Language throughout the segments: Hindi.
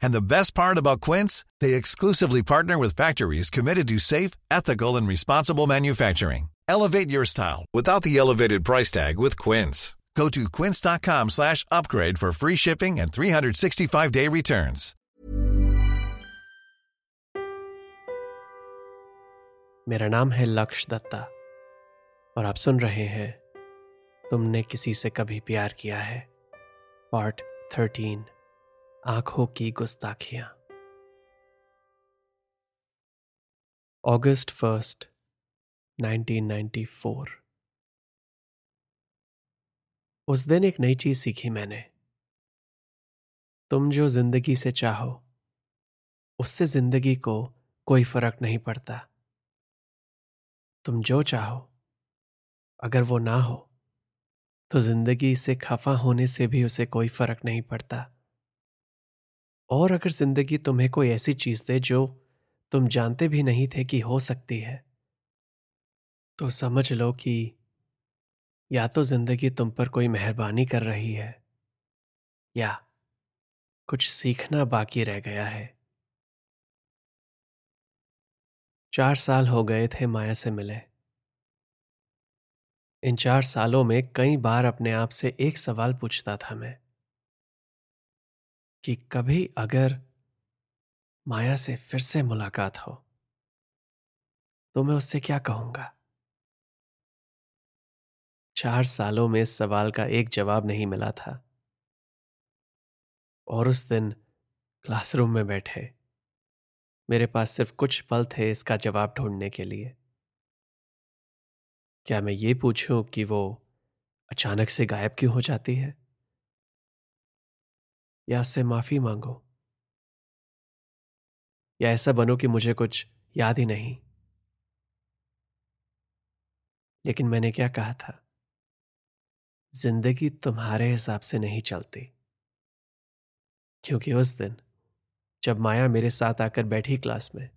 And the best part about Quince, they exclusively partner with factories committed to safe, ethical, and responsible manufacturing. Elevate your style without the elevated price tag with Quince. Go to quince.com slash upgrade for free shipping and 365-day returns. मेरा नाम है लक्ष्य दत्ता और आप सुन रहे हैं तुमने किसी से कभी प्यार किया है पार्ट थर्टीन आँखों की गुस्ताखियाँ। अगस्त फ़र्स्ट 1994 उस दिन एक नई चीज़ सीखी मैंने। तुम जो ज़िंदगी से चाहो, उससे ज़िंदगी को कोई फ़र्क नहीं पड़ता। तुम जो चाहो, अगर वो ना हो तो ज़िंदगी से खफा होने से भी उसे कोई फ़र्क नहीं पड़ता। और अगर ज़िंदगी तुम्हें कोई ऐसी चीज़ दे जो तुम जानते भी नहीं थे कि हो सकती है तो समझ लो कि या तो ज़िंदगी तुम पर कोई मेहरबानी कर रही है या कुछ सीखना बाकी रह गया है। चार साल हो गए थे माया से मिले। इन चार सालों में कई बार अपने आप से एक सवाल पूछता था मैं कि कभी अगर माया से फिर से मुलाकात हो तो मैं उससे क्या कहूँगा? चार सालों में इस सवाल का एक जवाब नहीं मिला था। और उस दिन क्लासरूम में बैठे, मेरे पास सिर्फ़ कुछ पल थे इसका जवाब ढूँढने के लिए। क्या मैं ये पूछूँ कि वो अचानक से गायब क्यों हो जाती है? या उससे माफ़ी मांगो? या ऐसा बनो कि मुझे कुछ याद ही नहीं? लेकिन मैंने क्या कहा था? ज़िंदगी तुम्हारे हिसाब से नहीं चलती। क्योंकि उस दिन, जब माया मेरे साथ आकर बैठी क्लास में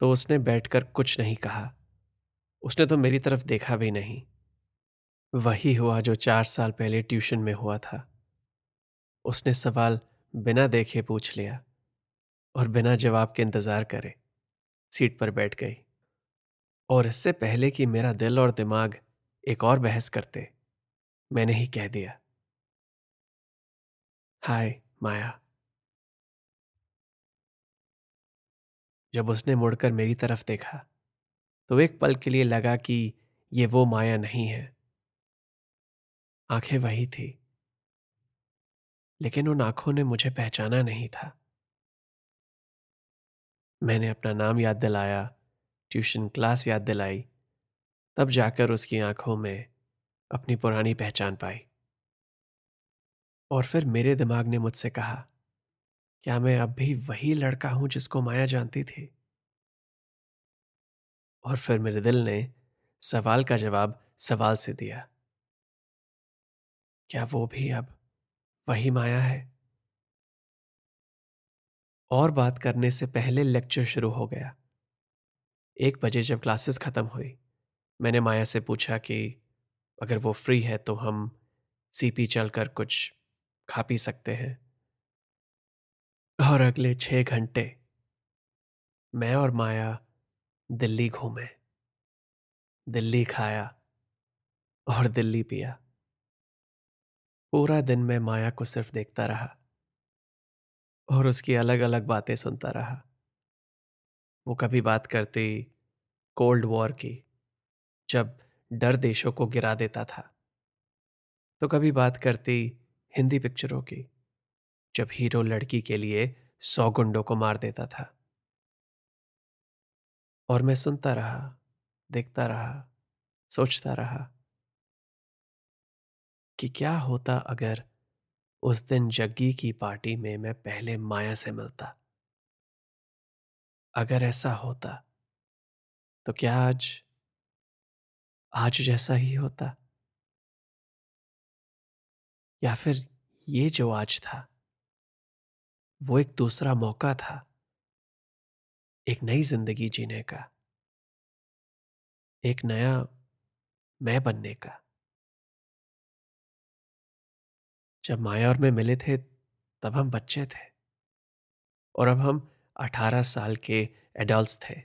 तो उसने बैठकर कुछ नहीं कहा। उसने तो मेरी तरफ़ देखा भी नहीं। वही हुआ जो चार साल पहले ट्यूशन में हुआ था। उसने सवाल बिना देखे पूछ लिया और बिना जवाब के इंतज़ार करे, सीट पर बैठ गई। और इससे पहले कि मेरा दिल और दिमाग एक और बहस करते, मैंने ही कह दिया। हाय, माया। जब उसने मुड़कर मेरी तरफ़ देखा तो एक पल के लिए लगा कि ये वो माया नहीं है। आँखें वही थी। लेकिन उन आँखों ने मुझे पहचाना नहीं था। मैंने अपना नाम याद दिलाया, ट्यूशन क्लास याद दिलाई, तब जाकर उसकी आँखों में अपनी पुरानी पहचान पाई। और फिर मेरे दिमाग ने मुझसे कहा, क्या मैं अब भी वही लड़का हूँ जिसको माया जानती थी? और फिर मेरे दिल ने सवाल का जवाब सवाल से दिया, क्या वो भी अब वही माया है। और बात करने से पहले लेक्चर शुरू हो गया। एक बजे जब क्लासेस खत्म हुई, मैंने माया से पूछा कि, अगर वो फ्री है तो हम सीपी चलकर कुछ खा पी सकते हैं? और अगले छह घंटे, मैं और माया दिल्ली घूमे। दिल्ली खाया और दिल्ली पिया। पूरा दिन मैं माया को सिर्फ़ देखता रहा और उसकी अलग अलग बातें सुनता रहा। वो कभी बात करती कोल्ड वॉर की, जब डर देशों को गिरा देता था। तो कभी बात करती हिंदी पिक्चरों की, जब हीरो लड़की के लिए सौ गुंडों को मार देता था। और मैं सुनता रहा, देखता रहा, सोचता रहा कि क्या होता अगर उस दिन जग्गी की पार्टी में मैं पहले माया से मिलता? अगर ऐसा होता तो क्या आज आज जैसा ही होता? या फिर ये जो आज था, वो एक दूसरा मौका था, एक नई ज़िंदगी जीने का, एक नया मैं बनने का? जब माया और मैं मिले थे, तब हम बच्चे थे। और अब हम अठारह साल के एडल्ट थे।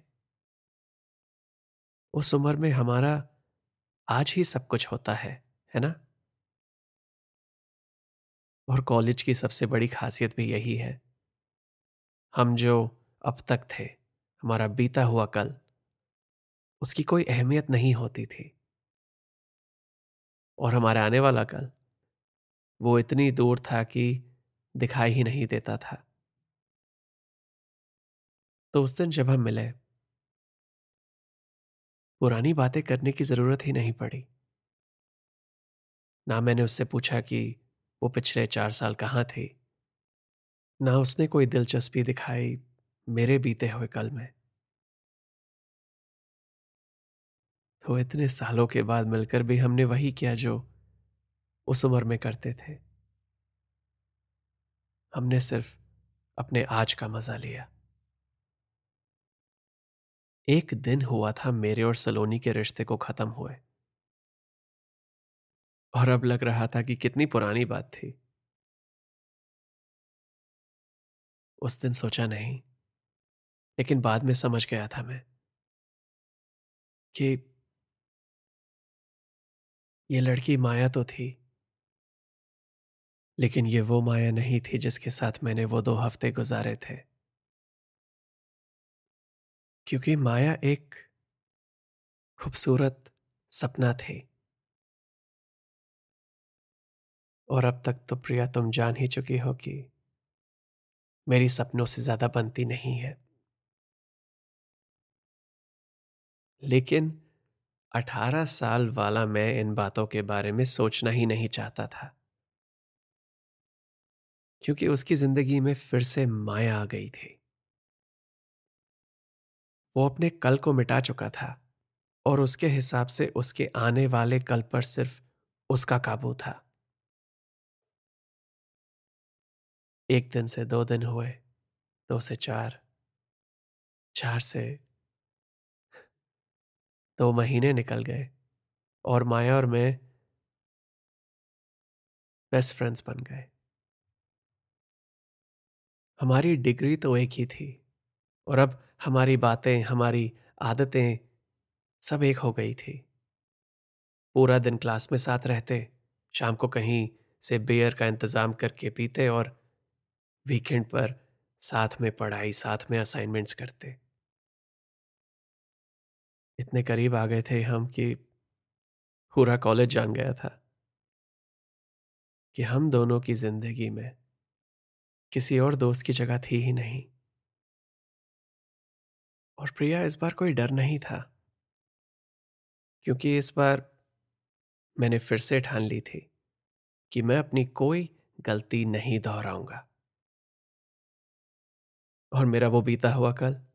उस उम्र में हमारा आज ही सब कुछ होता है है ना? और कॉलेज की सबसे बड़ी खासियत भी यही है। हम जो अब तक थे, हमारा बीता हुआ कल, उसकी कोई अहमियत नहीं होती थी। और हमारा आने वाला कल वो इतनी दूर था कि दिखाई ही नहीं देता था। तो उस दिन जब हम मिले पुरानी बातें करने की ज़रूरत ही नहीं पड़ी। ना मैंने उससे पूछा कि वो पिछले चार साल कहाँ थी? ना उसने कोई दिलचस्पी दिखाई मेरे बीते हुए कल में। तो इतने सालों के बाद मिलकर भी हमने वही किया जो उस उम्र में करते थे। हमने सिर्फ़ अपने आज का मज़ा लिया। एक दिन हुआ था मेरे और सलोनी के रिश्ते को खत्म हुए। और अब लग रहा था कि कितनी पुरानी बात थी। उस दिन सोचा नहीं, लेकिन बाद में समझ गया था मैं कि ये लड़की माया तो थी। लेकिन ये वो माया नहीं थी जिसके साथ मैंने वो दो हफ़्ते गुजारे थे। क्योंकि माया एक खूबसूरत सपना थी। और अब तक तो प्रिया, तुम जान ही चुकी हो कि मेरी सपनों से ज़्यादा बनती नहीं है। लेकिन अठारह साल वाला मैं इन बातों के बारे में सोचना ही नहीं चाहता था। क्योंकि उसकी ज़िंदगी में फिर से माया आ गई थी। वो अपने कल को मिटा चुका था और उसके हिसाब से उसके आने वाले कल पर सिर्फ़ उसका काबू था। एक दिन से दो दिन हुए, दो से चार चार से दो महीने निकल गए और माया और मैं बेस्ट फ्रेंड्स बन गए। हमारी डिग्री तो एक ही थी, और अब हमारी बातें, हमारी आदतें सब एक हो गई थी। पूरा दिन क्लास में साथ रहते, शाम को कहीं से बियर का इंतज़ाम करके पीते और वीकेंड पर साथ में पढ़ाई, साथ में असाइनमेंट्स करते। इतने करीब आ गए थे हम कि पूरा कॉलेज जान गया था, कि हम दोनों की ज़िंदगी में किसी और दोस्त की जगह थी ही नहीं। और प्रिया, इस बार कोई डर नहीं था। क्योंकि इस बार मैंने फिर से ठान ली थी कि मैं अपनी कोई गलती नहीं दोहराऊँगा। और मेरा वो बीता हुआ कल,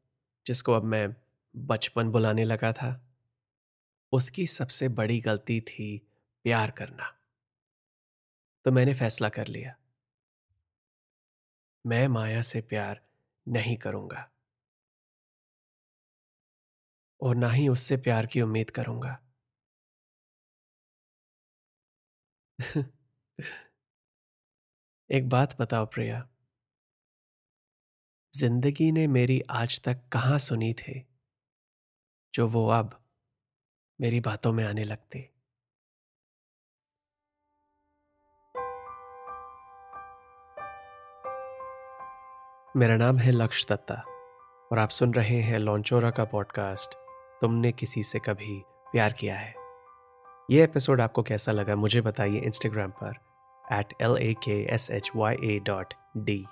जिसको अब मैं बचपन बुलाने लगा था, उसकी सबसे बड़ी गलती थी प्यार करना। तो मैंने फैसला कर लिया। मैं माया से प्यार नहीं करूँगा। और ना ही उससे प्यार की उम्मीद करूँगा। एक बात बताओ प्रिया। ज़िंदगी ने मेरी आज तक कहाँ सुनी थी, जो वो अब मेरी बातों में आने लगती? मेरा नाम है लक्ष्य दत्ता और आप सुन रहे हैं लॉन्चोरा का पॉडकास्ट। तुमने किसी से कभी प्यार किया है? ये एपिसोड आपको कैसा लगा मुझे बताइए इंस्टाग्राम पर at L A K S H Y A dot D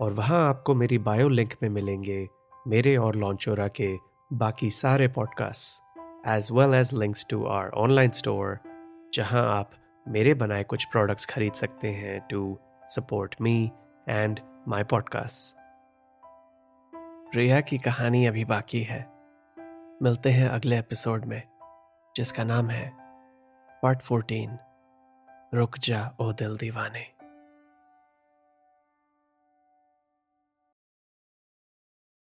और वहाँ आपको मेरी बायो लिंक में मिलेंगे मेरे और लॉन्चोरा के बाकी सारे podcast as well as links to our online store जहाँ आप मेरे बनाए कुछ प्रोडक्ट्स खरीद सकते हैं to support me and my podcast Riya की कहानी अभी बाकी है। मिलते हैं अगले एपिसोड में, जिसका नाम है पार्ट फोर्टीन रुक जा, ओ दिल दीवाने।